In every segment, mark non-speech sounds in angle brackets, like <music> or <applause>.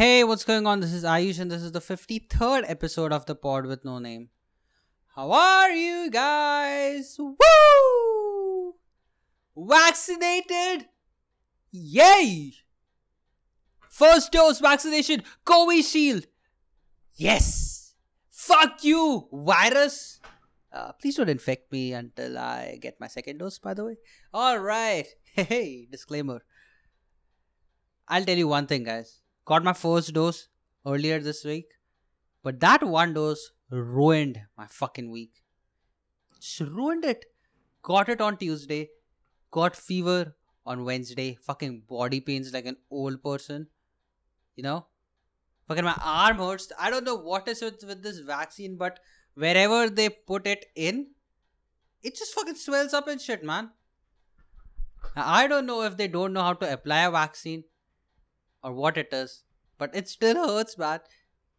Hey, what's going on? This is Ayush, and this is the 53rd episode of the pod with no name. How are you guys? Woo! Vaccinated? Yay! First dose vaccination, Covishield. Yes! Fuck you, virus! Uh, please don't infect me until I get my second dose, by the way. Alright. <laughs> Hey, disclaimer. I'll tell you one thing, guys. Got my first dose earlier this week, but that one dose ruined my fucking week. Just ruined it. Got it on Tuesday, got fever on Wednesday, fucking body pains like an old person. You know? Fucking my arm hurts. I don't know what is with, with this vaccine, but wherever they put it in, it just fucking swells up and shit, man. I don't know if they don't know how to apply a vaccine or what it is, but it still hurts, man.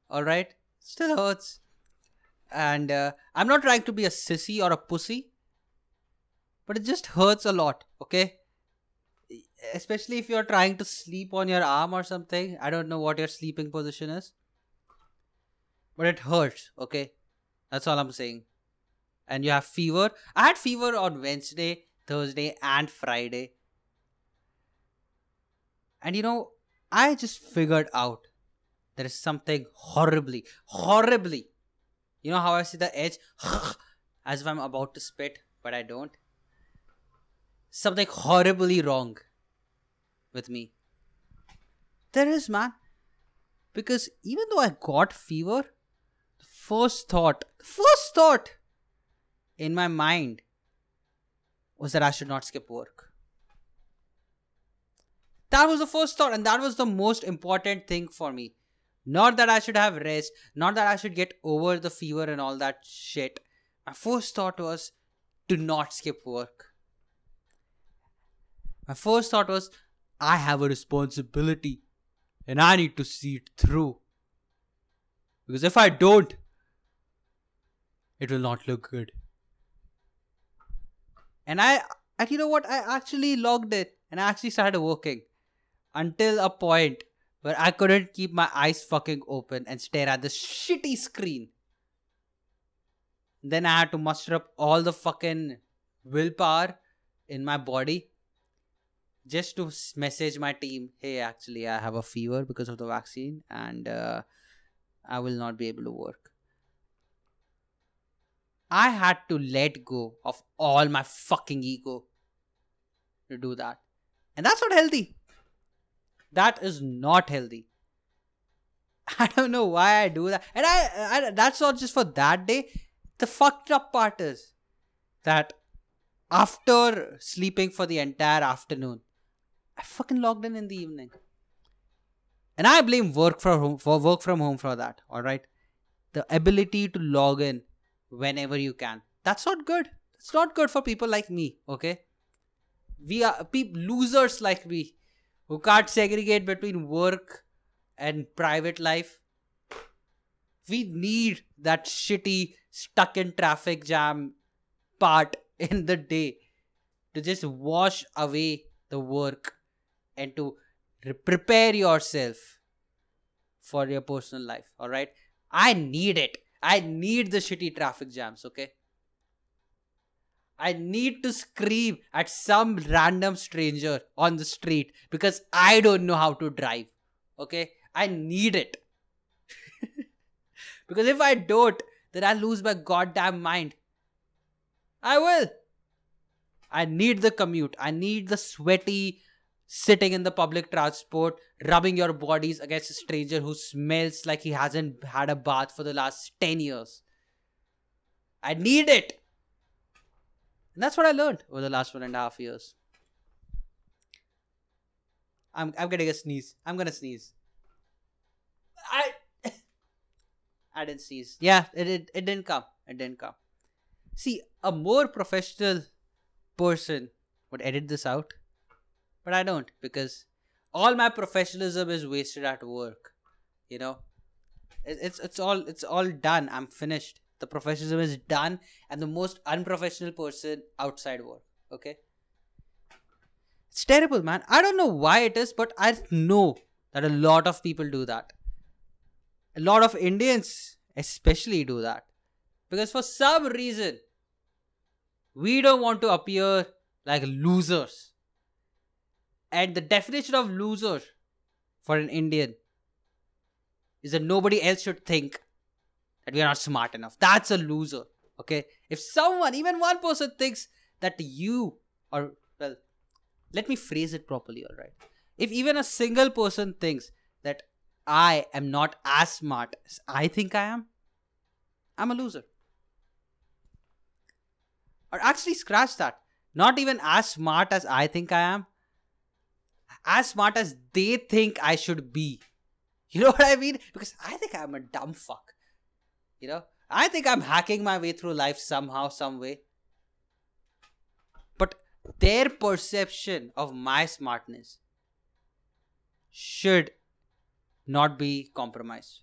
All right, still hurts. And uh, I'm not trying to be a sissy or a pussy, but it just hurts a lot. Okay, especially if you're trying to sleep on your arm or something. I don't know what your sleeping position is, but it hurts. Okay, that's all I'm saying. And you have fever. I had fever on Wednesday, Thursday, and Friday. And you know, I just figured out there is something horribly, horribly. You know how I see the edge? <laughs> As if I'm about to spit, but I don't. Something horribly wrong with me. There is, man. Because even though I got fever, the first thought, first thought in my mind was that I should not skip work. That was the first thought, and that was the most important thing for me. Not that I should have rest, not that I should get over the fever and all that shit. My first thought was to not skip work. My first thought was I have a responsibility and I need to see it through. Because if I don't, it will not look good. And I, and you know what? I actually logged it and I actually started working until a point where I couldn't keep my eyes fucking open and stare at the shitty screen. Then I had to muster up all the fucking willpower in my body just to message my team hey, actually, I have a fever because of the vaccine and uh, I will not be able to work. I had to let go of all my fucking ego to do that. And that's not healthy. That is not healthy. <laughs> I don't know why I do that. And I, I that's not just for that day. The fucked up part is that after sleeping for the entire afternoon, I fucking logged in in the evening. And I blame work from home for work from home for that. All right, the ability to log in whenever you can. That's not good. It's not good for people like me. Okay, we are people losers like me who can't segregate between work and private life. We need that shitty stuck in traffic jam part <laughs> in the day to just wash away the work and to re- prepare yourself for your personal life. All right. I need it. I need the shitty traffic jams. Okay. I need to scream at some random stranger on the street because I don't know how to drive. Okay? I need it. <laughs> because if I don't, then I'll lose my goddamn mind. I will. I need the commute. I need the sweaty sitting in the public transport, rubbing your bodies against a stranger who smells like he hasn't had a bath for the last 10 years. I need it. And that's what I learned over the last one and a half years. I'm I'm getting a sneeze. I'm gonna sneeze. I <laughs> I didn't sneeze. Yeah, it, it it didn't come. It didn't come. See, a more professional person would edit this out, but I don't because all my professionalism is wasted at work. You know, it, it's it's all it's all done. I'm finished the professionalism is done and the most unprofessional person outside work okay it's terrible man i don't know why it is but i know that a lot of people do that. A lot of Indians, especially, do that. Because for some reason, we don't want to appear like losers. And the definition of loser for an Indian is that nobody else should think that we are not smart enough. That's a loser. Okay. If someone, even one person, thinks that you, or, well, let me phrase it properly, all right. If even a single person thinks that I am not as smart as I think I am, I'm a loser. Or actually, scratch that. Not even as smart as I think I am, as smart as they think I should be. You know <laughs> what I mean? Because I think I'm a dumb fuck. You know, I think I'm hacking my way through life somehow, some way. But their perception of my smartness should not be compromised.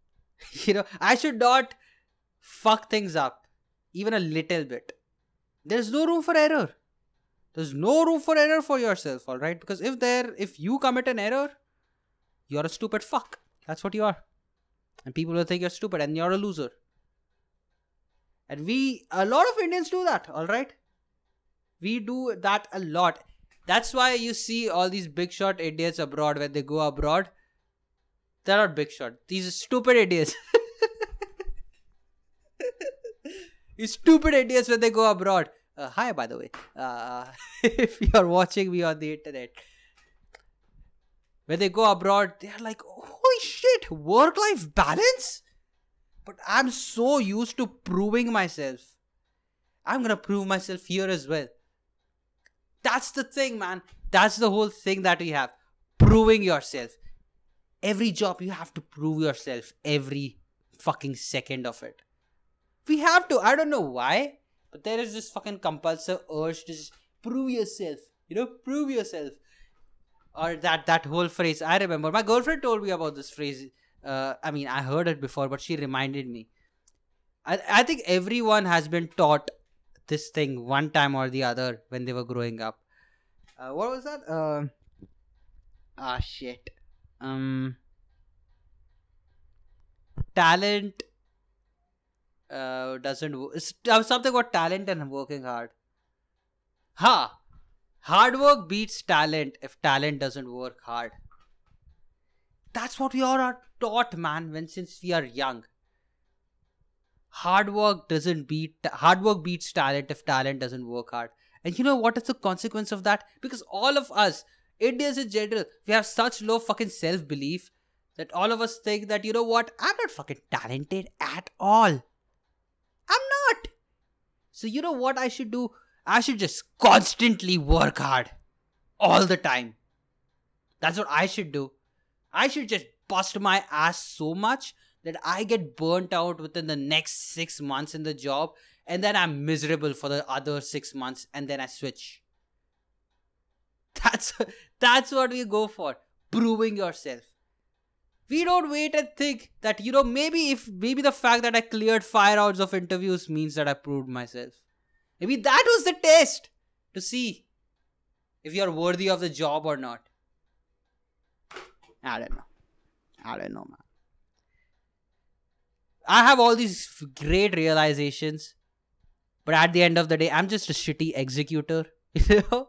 <laughs> you know, I should not fuck things up even a little bit. There's no room for error. There's no room for error for yourself, all right? Because if there, if you commit an error, you're a stupid fuck. That's what you are. And people will think you're stupid and you're a loser. And we, a lot of Indians do that, all right? We do that a lot. That's why you see all these big shot idiots abroad when they go abroad. They're not big shot. These are stupid idiots. you <laughs> stupid idiots when they go abroad. Uh, hi, by the way. Uh, <laughs> if you're watching me on the internet, when they go abroad, they're like, holy shit, work life balance? But I'm so used to proving myself. I'm gonna prove myself here as well. That's the thing, man. That's the whole thing that we have. Proving yourself. Every job, you have to prove yourself every fucking second of it. We have to. I don't know why, but there is this fucking compulsive urge to just prove yourself. You know, prove yourself. Or that that whole phrase. I remember my girlfriend told me about this phrase. Uh, I mean, I heard it before, but she reminded me. I I think everyone has been taught this thing one time or the other when they were growing up. Uh, what was that? Uh, ah, shit. Um, talent uh, doesn't. It's something about talent and working hard. Ha! Hard work beats talent if talent doesn't work hard. That's what we all are taught, man, when since we are young. Hard work doesn't beat hard work beats talent if talent doesn't work hard. And you know what is the consequence of that? Because all of us indians in general we have such low fucking self-belief that all of us think that you know what? I'm not fucking talented at all. I'm not. So you know what i should do i should just constantly work hard all the time that's what i should do i should just bust my ass so much that I get burnt out within the next six months in the job and then I'm miserable for the other six months and then I switch. That's <laughs> that's what we go for. Proving yourself. We don't wait and think that, you know, maybe if maybe the fact that I cleared five rounds of interviews means that I proved myself. Maybe that was the test to see if you're worthy of the job or not. I don't know. I don't know, man. I have all these great realizations, but at the end of the day, I'm just a shitty executor. <laughs> You know,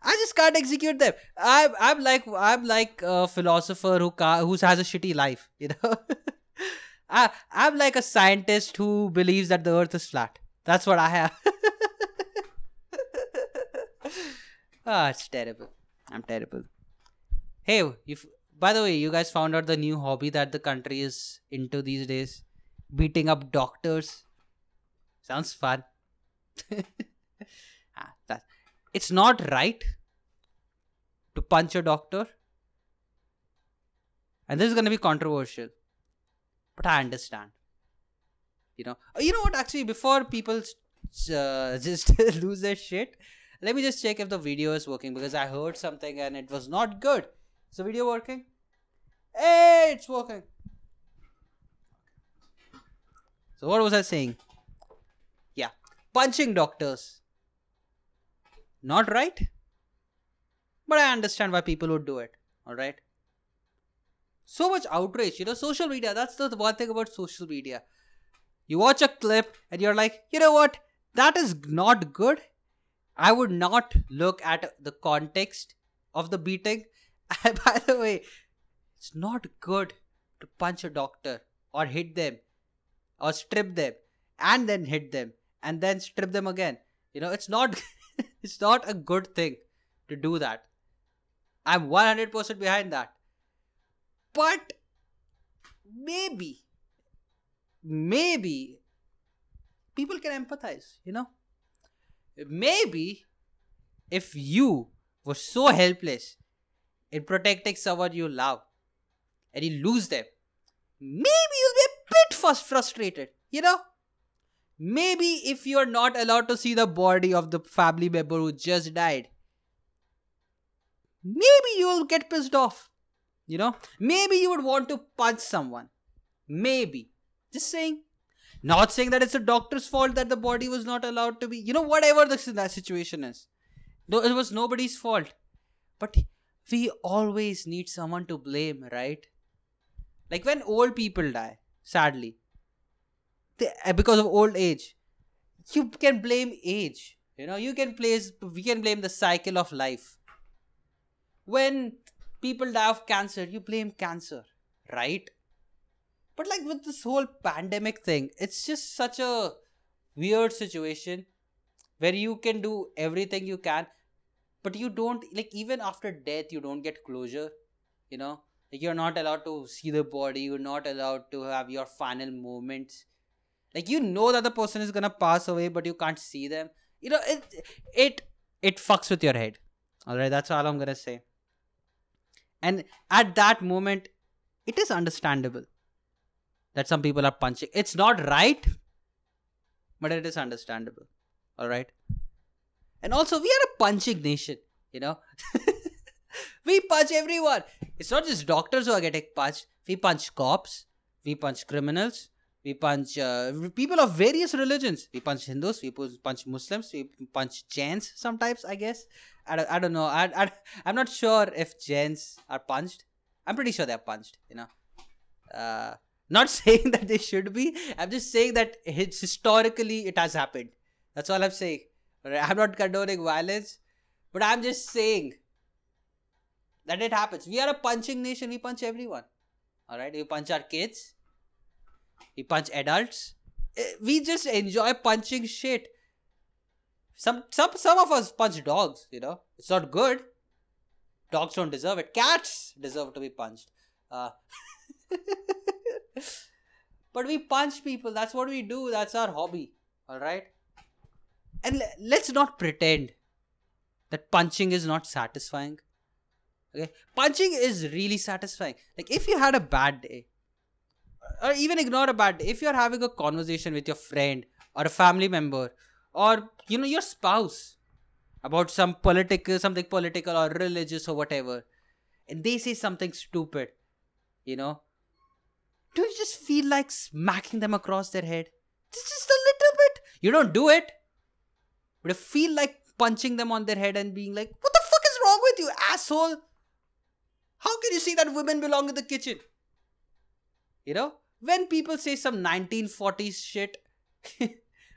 I just can't execute them. I'm I'm like I'm like a philosopher who ca- who has a shitty life. <laughs> You know, <laughs> I I'm like a scientist who believes that the Earth is flat. That's what I have. Ah, it's terrible. I'm terrible. Hey, if by the way, you guys found out the new hobby that the country is into these days beating up doctors. Sounds fun. <laughs> ah, that, it's not right to punch a doctor. And this is going to be controversial. But I understand. You know, you know what? Actually, before people uh, <laughs> just lose their shit, let me just check if the video is working because I heard something and it was not good. Is the video working? Hey, it's working. So what was I saying? Yeah, punching doctors. Not right. But I understand why people would do it. All right. so much outrage. You know, social media. That's the one thing about social media. You watch a clip and you're like, you know what? That is not good. I would not look at the context of the beating. <laughs> By the way, it's not good to punch a doctor or hit them or strip them and then hit them and then strip them again. You know, it's not <laughs> it's not a good thing to do that. I'm 100% behind that. But maybe maybe people can empathize, you know? Maybe if you were so helpless in protecting someone you love and you lose them, maybe you'll be a bit frustrated, you know? Maybe if you're not allowed to see the body of the family member who just died, maybe you'll get pissed off, you know? Maybe you would want to punch someone. Maybe. Just saying. Not saying that it's the doctor's fault that the body was not allowed to be, you know, whatever the that situation is. Though it was nobody's fault. But we always need someone to blame, right? Like when old people die, sadly, they, uh, because of old age, you can blame age. You know, you can place, we can blame the cycle of life. When people die of cancer, you blame cancer, right? But like with this whole pandemic thing, it's just such a weird situation where you can do everything you can, but you don't like even after death you don't get closure. You know, like you're not allowed to see the body, you're not allowed to have your final moments. Like you know that the person is gonna pass away, but you can't see them. You know, it it it fucks with your head. Alright, that's all I'm gonna say. And at that moment, it is understandable that some people are punching. It's not right, but it is understandable. All right. And also, we are a punching nation, you know. <laughs> we punch everyone. It's not just doctors who are getting punched. We punch cops, we punch criminals, we punch uh, people of various religions. We punch Hindus, we punch Muslims, we punch Jains sometimes, I guess. I don't, I don't know. I, I, I'm not sure if Jains are punched. I'm pretty sure they're punched, you know. Uh, not <laughs> saying that they should be. I'm just saying that historically it has happened. That's all I'm saying. I'm not condoning violence, but I'm just saying that it happens. We are a punching nation. We punch everyone. All right. We punch our kids. We punch adults. Eh, we just enjoy punching shit. Some some some of us punch dogs. You know, it's not good. Dogs don't deserve it. Cats deserve to be punched. Uh, <laughs> <laughs> but we punch people. That's what we do. That's our hobby. All right. And let's not pretend that punching is not satisfying. Okay. Punching is really satisfying. Like if you had a bad day, or even ignore a bad day, if you're having a conversation with your friend or a family member or you know your spouse about some political something political or religious or whatever and they say something stupid you know do you just feel like smacking them across their head? Just a little bit. You don't do it. But I feel like punching them on their head and being like, what the fuck is wrong with you, asshole? How can you see that women belong in the kitchen? You know? When people say some 1940s shit, <laughs>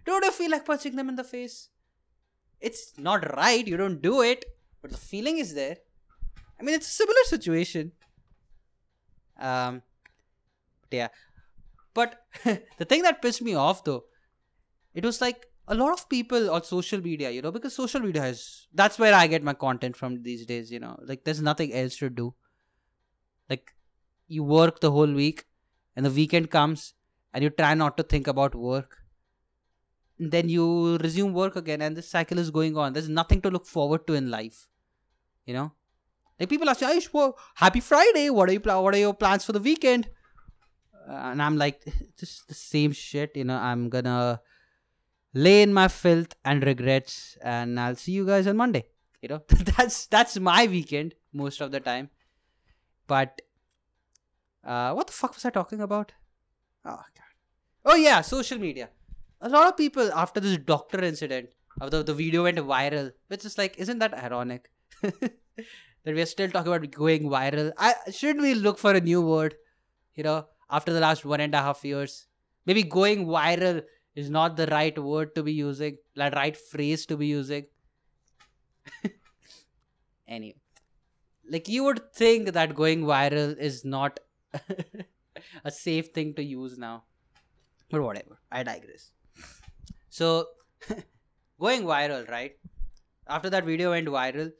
don't you feel like punching them in the face? It's not right, you don't do it, but the feeling is there. I mean, it's a similar situation. Um, yeah. But <laughs> the thing that pissed me off though it was like a lot of people on social media you know because social media is that's where i get my content from these days you know. Like there's nothing else to do. Like you work the whole week and the weekend comes and you try not to think about work. And then you resume work again and this cycle is going on. There's nothing to look forward to in life you know. Like people ask me Ayush, well, happy friday. What are you what are your plans for the weekend and I'm like, <laughs> just the same shit, you know. I'm gonna lay in my filth and regrets, and I'll see you guys on Monday. You know, <laughs> that's that's my weekend most of the time. But uh, what the fuck was I talking about? Oh god. Oh yeah, social media. A lot of people after this doctor incident, after the video went viral, which is like, isn't that ironic? <laughs> that we are still talking about going viral. I shouldn't we look for a new word? You know, after the last one and a half years, maybe going viral is not the right word to be using, the right phrase to be using. <laughs> anyway, like you would think that going viral is not <laughs> a safe thing to use now, but whatever. I digress. So, <laughs> going viral, right? After that video went viral,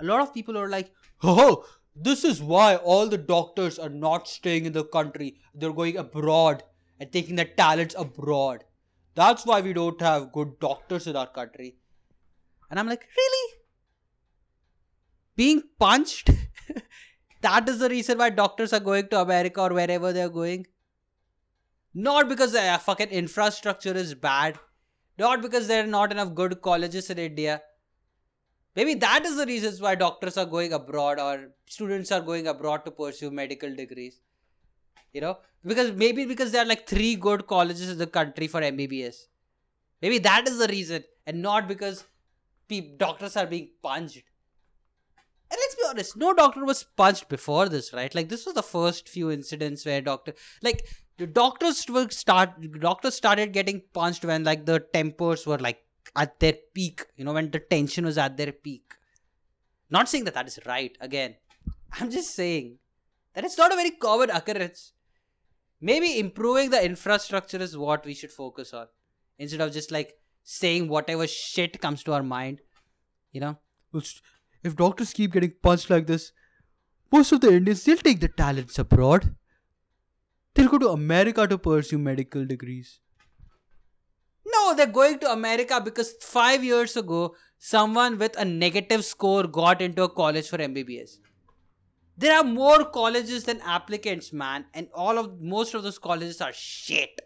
a lot of people were like, oh, this is why all the doctors are not staying in the country. They're going abroad and taking their talents abroad. That's why we don't have good doctors in our country. And I'm like, really? Being punched? <laughs> that is the reason why doctors are going to America or wherever they're going? Not because the fucking infrastructure is bad. Not because there are not enough good colleges in India. Maybe that is the reasons why doctors are going abroad or students are going abroad to pursue medical degrees. You know, because maybe because there are like three good colleges in the country for MBBS. Maybe that is the reason, and not because pe- doctors are being punched. And let's be honest, no doctor was punched before this, right? Like this was the first few incidents where doctor, like doctors were start, doctors started getting punched when like the tempers were like at their peak, you know, when the tension was at their peak. Not saying that that is right, again. I'm just saying that it's not a very common occurrence. Maybe improving the infrastructure is what we should focus on instead of just like saying whatever shit comes to our mind. You know, if doctors keep getting punched like this, most of the Indians they'll take the talents abroad. They'll go to America to pursue medical degrees. No, they're going to America because five years ago, someone with a negative score got into a college for MBBS. There are more colleges than applicants, man, and all of most of those colleges are shit.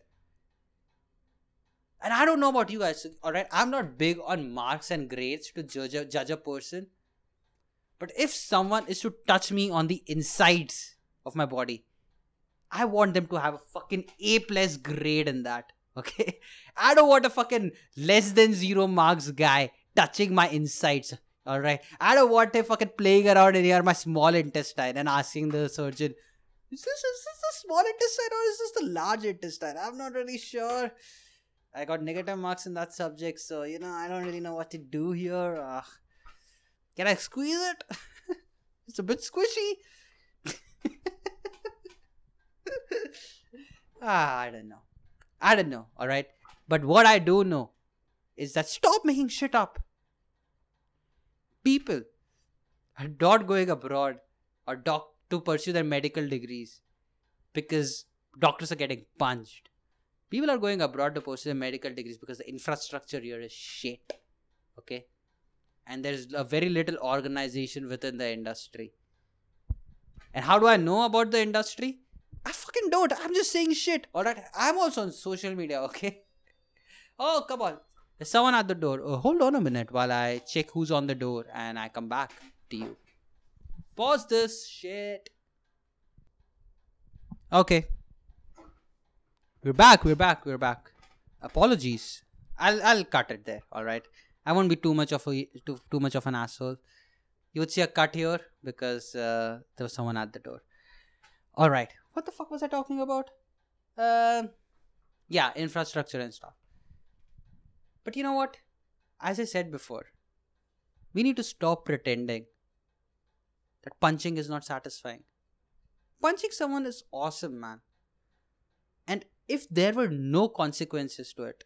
And I don't know about you guys, alright? I'm not big on marks and grades to judge a, judge a person. But if someone is to touch me on the insides of my body, I want them to have a fucking A plus grade in that. Okay? I don't want a fucking less than zero marks guy touching my insides. Alright? I don't want him fucking playing around in here my small intestine and asking the surgeon, is this, is this the small intestine or is this the large intestine? I'm not really sure. I got negative marks in that subject, so you know, I don't really know what to do here. Uh, can I squeeze it? <laughs> it's a bit squishy. <laughs> ah, I don't know. I don't know, alright? But what I do know is that stop making shit up. People are not going abroad or doc to pursue their medical degrees because doctors are getting punched. People are going abroad to pursue their medical degrees because the infrastructure here is shit. Okay? And there's a very little organization within the industry. And how do I know about the industry? I fucking don't. I'm just saying shit. Alright. I'm also on social media, okay? <laughs> Oh, come on. There's someone at the door. Oh, hold on a minute while I check who's on the door and I come back to you. Pause this shit. Okay. We're back, we're back, we're back. Apologies. I'll I'll cut it there, alright? I won't be too much of a too, too much of an asshole. You would see a cut here because uh, there was someone at the door. Alright what the fuck was I talking about? Uh, yeah, infrastructure and stuff. But you know what? As I said before, we need to stop pretending that punching is not satisfying. Punching someone is awesome, man. And if there were no consequences to it,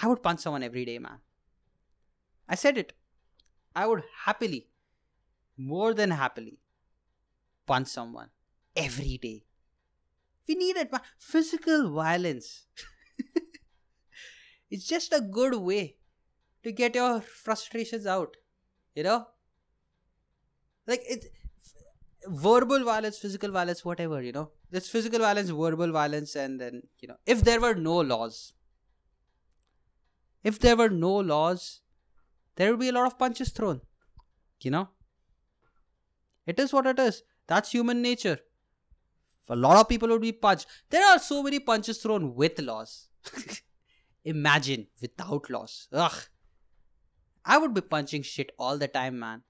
I would punch someone every day, man. I said it. I would happily, more than happily, punch someone every day. We need it. Physical violence. <laughs> it's just a good way to get your frustrations out. You know? Like it verbal violence, physical violence, whatever, you know. There's physical violence, verbal violence, and then, you know, if there were no laws, if there were no laws, there would be a lot of punches thrown. You know? It is what it is. That's human nature. A lot of people would be punched. There are so many punches thrown with loss. <laughs> Imagine without loss. Ugh. I would be punching shit all the time, man.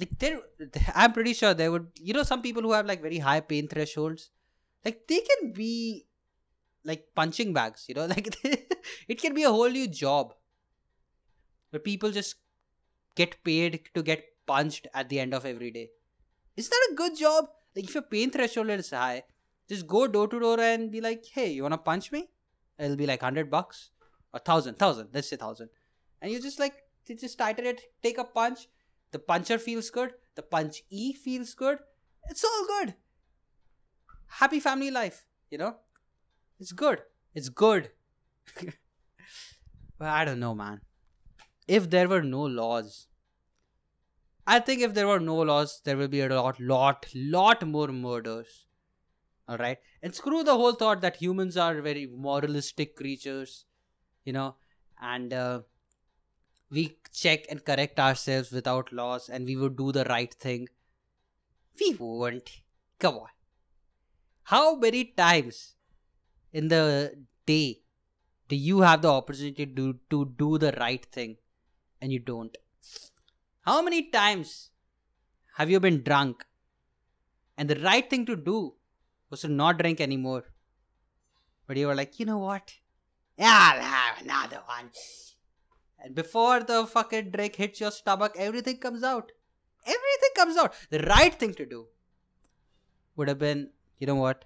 like there <laughs> i'm pretty sure there would you know some people who have like very high pain thresholds like they can be like punching bags you know <laughs> like it can be a whole new job where people just get paid to get punched at the end of every day is that a good job like if your pain threshold is high just go door to door and be like hey you want to punch me? It'll be like 100 bucks or 1000 1000 let's say 1000 and you just like you just it take a punch the puncher feels good the punch e feels good it's all good. Happy family life you know? It's good it's good. <laughs> But i don't know man. If there were no laws i think if there were no laws there will be a lot lot lot more murders. All right and screw the whole thought that humans are very moralistic creatures you know? And uh, we check and correct ourselves without laws and we would do the right thing. We won't. Come on. How many times in the day do you have the opportunity to, to do the right thing and you don't how many times have you been drunk and the right thing to do was to not drink anymore. But you were like, you know what? I'll have another one. And before the fucking drink hits your stomach, everything comes out. Everything comes out. The right thing to do would have been, you know what?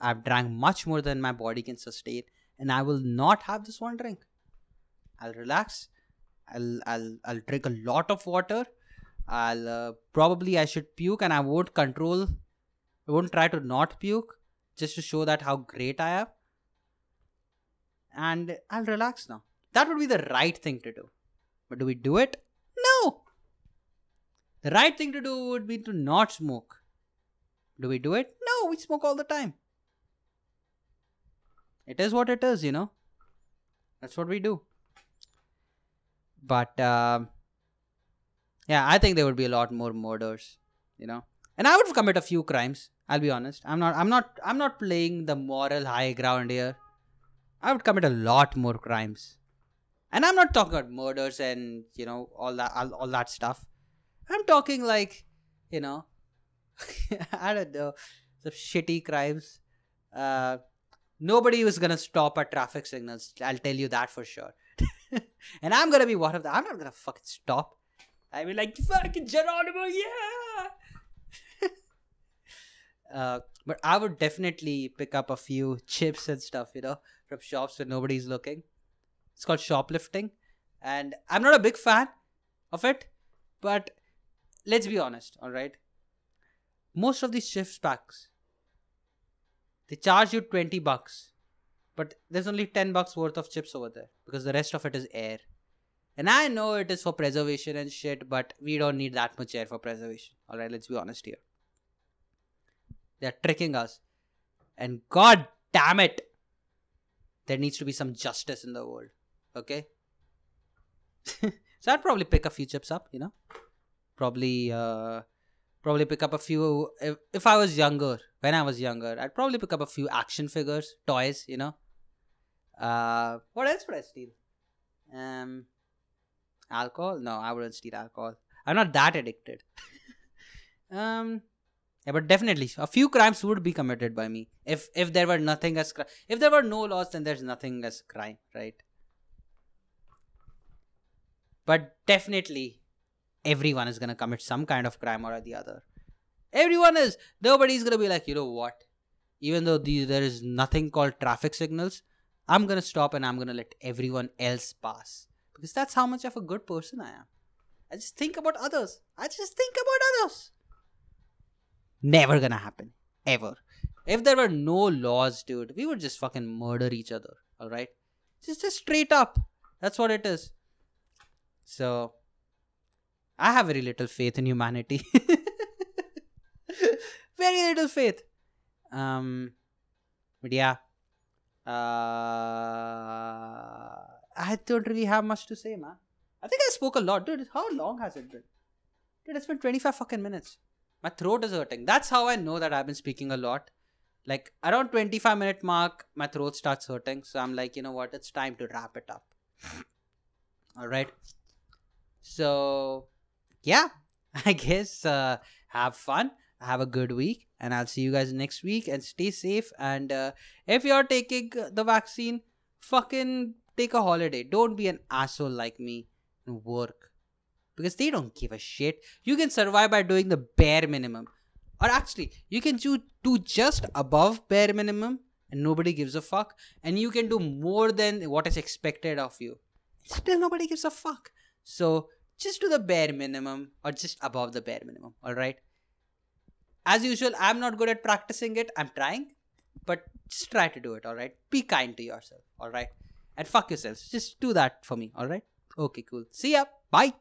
I've drank much more than my body can sustain, and I will not have this one drink. I'll relax. I'll I'll I'll drink a lot of water. I'll uh, probably I should puke, and I won't control I won't try to not puke just to show that how great I am. And I'll relax now. That would be the right thing to do. But do we do it? No. The right thing to do would be to not smoke. Do we do it? No, we smoke all the time. It is what it is, you know. That's what we do. But uh, yeah, I think there would be a lot more murders, you know? And i would commit a few crimes i'll be honest. I'm not i'm not i'm not playing the moral high ground here. I would commit a lot more crimes. And i'm not talking about murders and you know all that all, all that stuff. I'm talking like you know <laughs> i don't know some shitty crimes. Uh nobody was gonna stop at traffic signals i'll tell you that for sure <laughs> and i'm gonna be one of them i'm not gonna fucking stop i mean like fucking geronimo yeah <laughs> uh, but I would definitely pick up a few chips and stuff, you know, from shops where nobody's looking. It's called shoplifting, and I'm not a big fan of it, but let's be honest, all right. Most of these chips packs, they charge you twenty bucks, but there's only ten bucks worth of chips over there because the rest of it is air. And I know it is for preservation and shit, but we don't need that much air for preservation. All right, let's be honest here. They're tricking us. And god damn it, there needs to be some justice in the world. Okay? <laughs> so I'd probably pick a few chips up, you know? Probably, uh, probably pick up a few. If, if I was younger, when I was younger, I'd probably pick up a few action figures, toys, you know? Uh, what else would I steal? Um, alcohol? No, I wouldn't steal alcohol. I'm not that addicted. <laughs> um, yeah, but definitely a few crimes would be committed by me if if there were nothing as crime. If there were no laws, then there's nothing as crime, right? But definitely, everyone is gonna commit some kind of crime or the other. Everyone is. Nobody's gonna be like, you know what? Even though these, there is nothing called traffic signals, I'm gonna stop and I'm gonna let everyone else pass because that's how much of a good person I am. I just think about others. I just think about others. Never gonna happen. Ever. If there were no laws, dude, we would just fucking murder each other. Alright? Just just straight up. That's what it is. So I have very little faith in humanity. <laughs> very little faith. Um but yeah. Uh I don't really have much to say, man. I think I spoke a lot, dude. How long has it been? Dude, it's been 25 fucking minutes. My throat is hurting. That's how i know that i've been speaking a lot. Like around 25 minute mark my throat starts hurting. So i'm like you know what? It's time to wrap it up. <laughs> All right? So yeah. <laughs> I guess uh, have fun, have a good week, and I'll see you guys next week. And stay safe. And uh, if you're taking the vaccine, fucking take a holiday. Don't be an asshole like me and work because they don't give a shit. You can survive by doing the bare minimum, or actually, you can do, just above bare minimum, and nobody gives a fuck. And you can do more than what is expected of you. Still, nobody gives a fuck. So just do the bare minimum or just above the bare minimum. All right. As usual, I'm not good at practicing it. I'm trying, but just try to do it. All right. Be kind to yourself. All right. And fuck yourselves. Just do that for me. All right. Okay, cool. See ya. Bye.